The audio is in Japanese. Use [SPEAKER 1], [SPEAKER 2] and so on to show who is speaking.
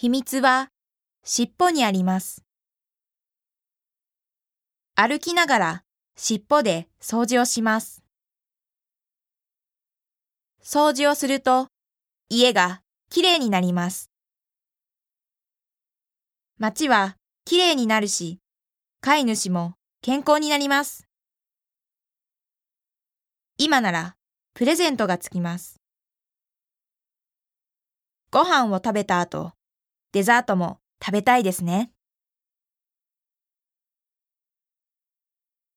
[SPEAKER 1] 秘密は尻尾にあります。歩きながら尻尾で掃除をします。掃除をすると家がきれいになります。街はきれいになるし、飼い主も健康になります。今ならプレゼントがつきます。ご飯を食べた後、デザートも食べたいですね。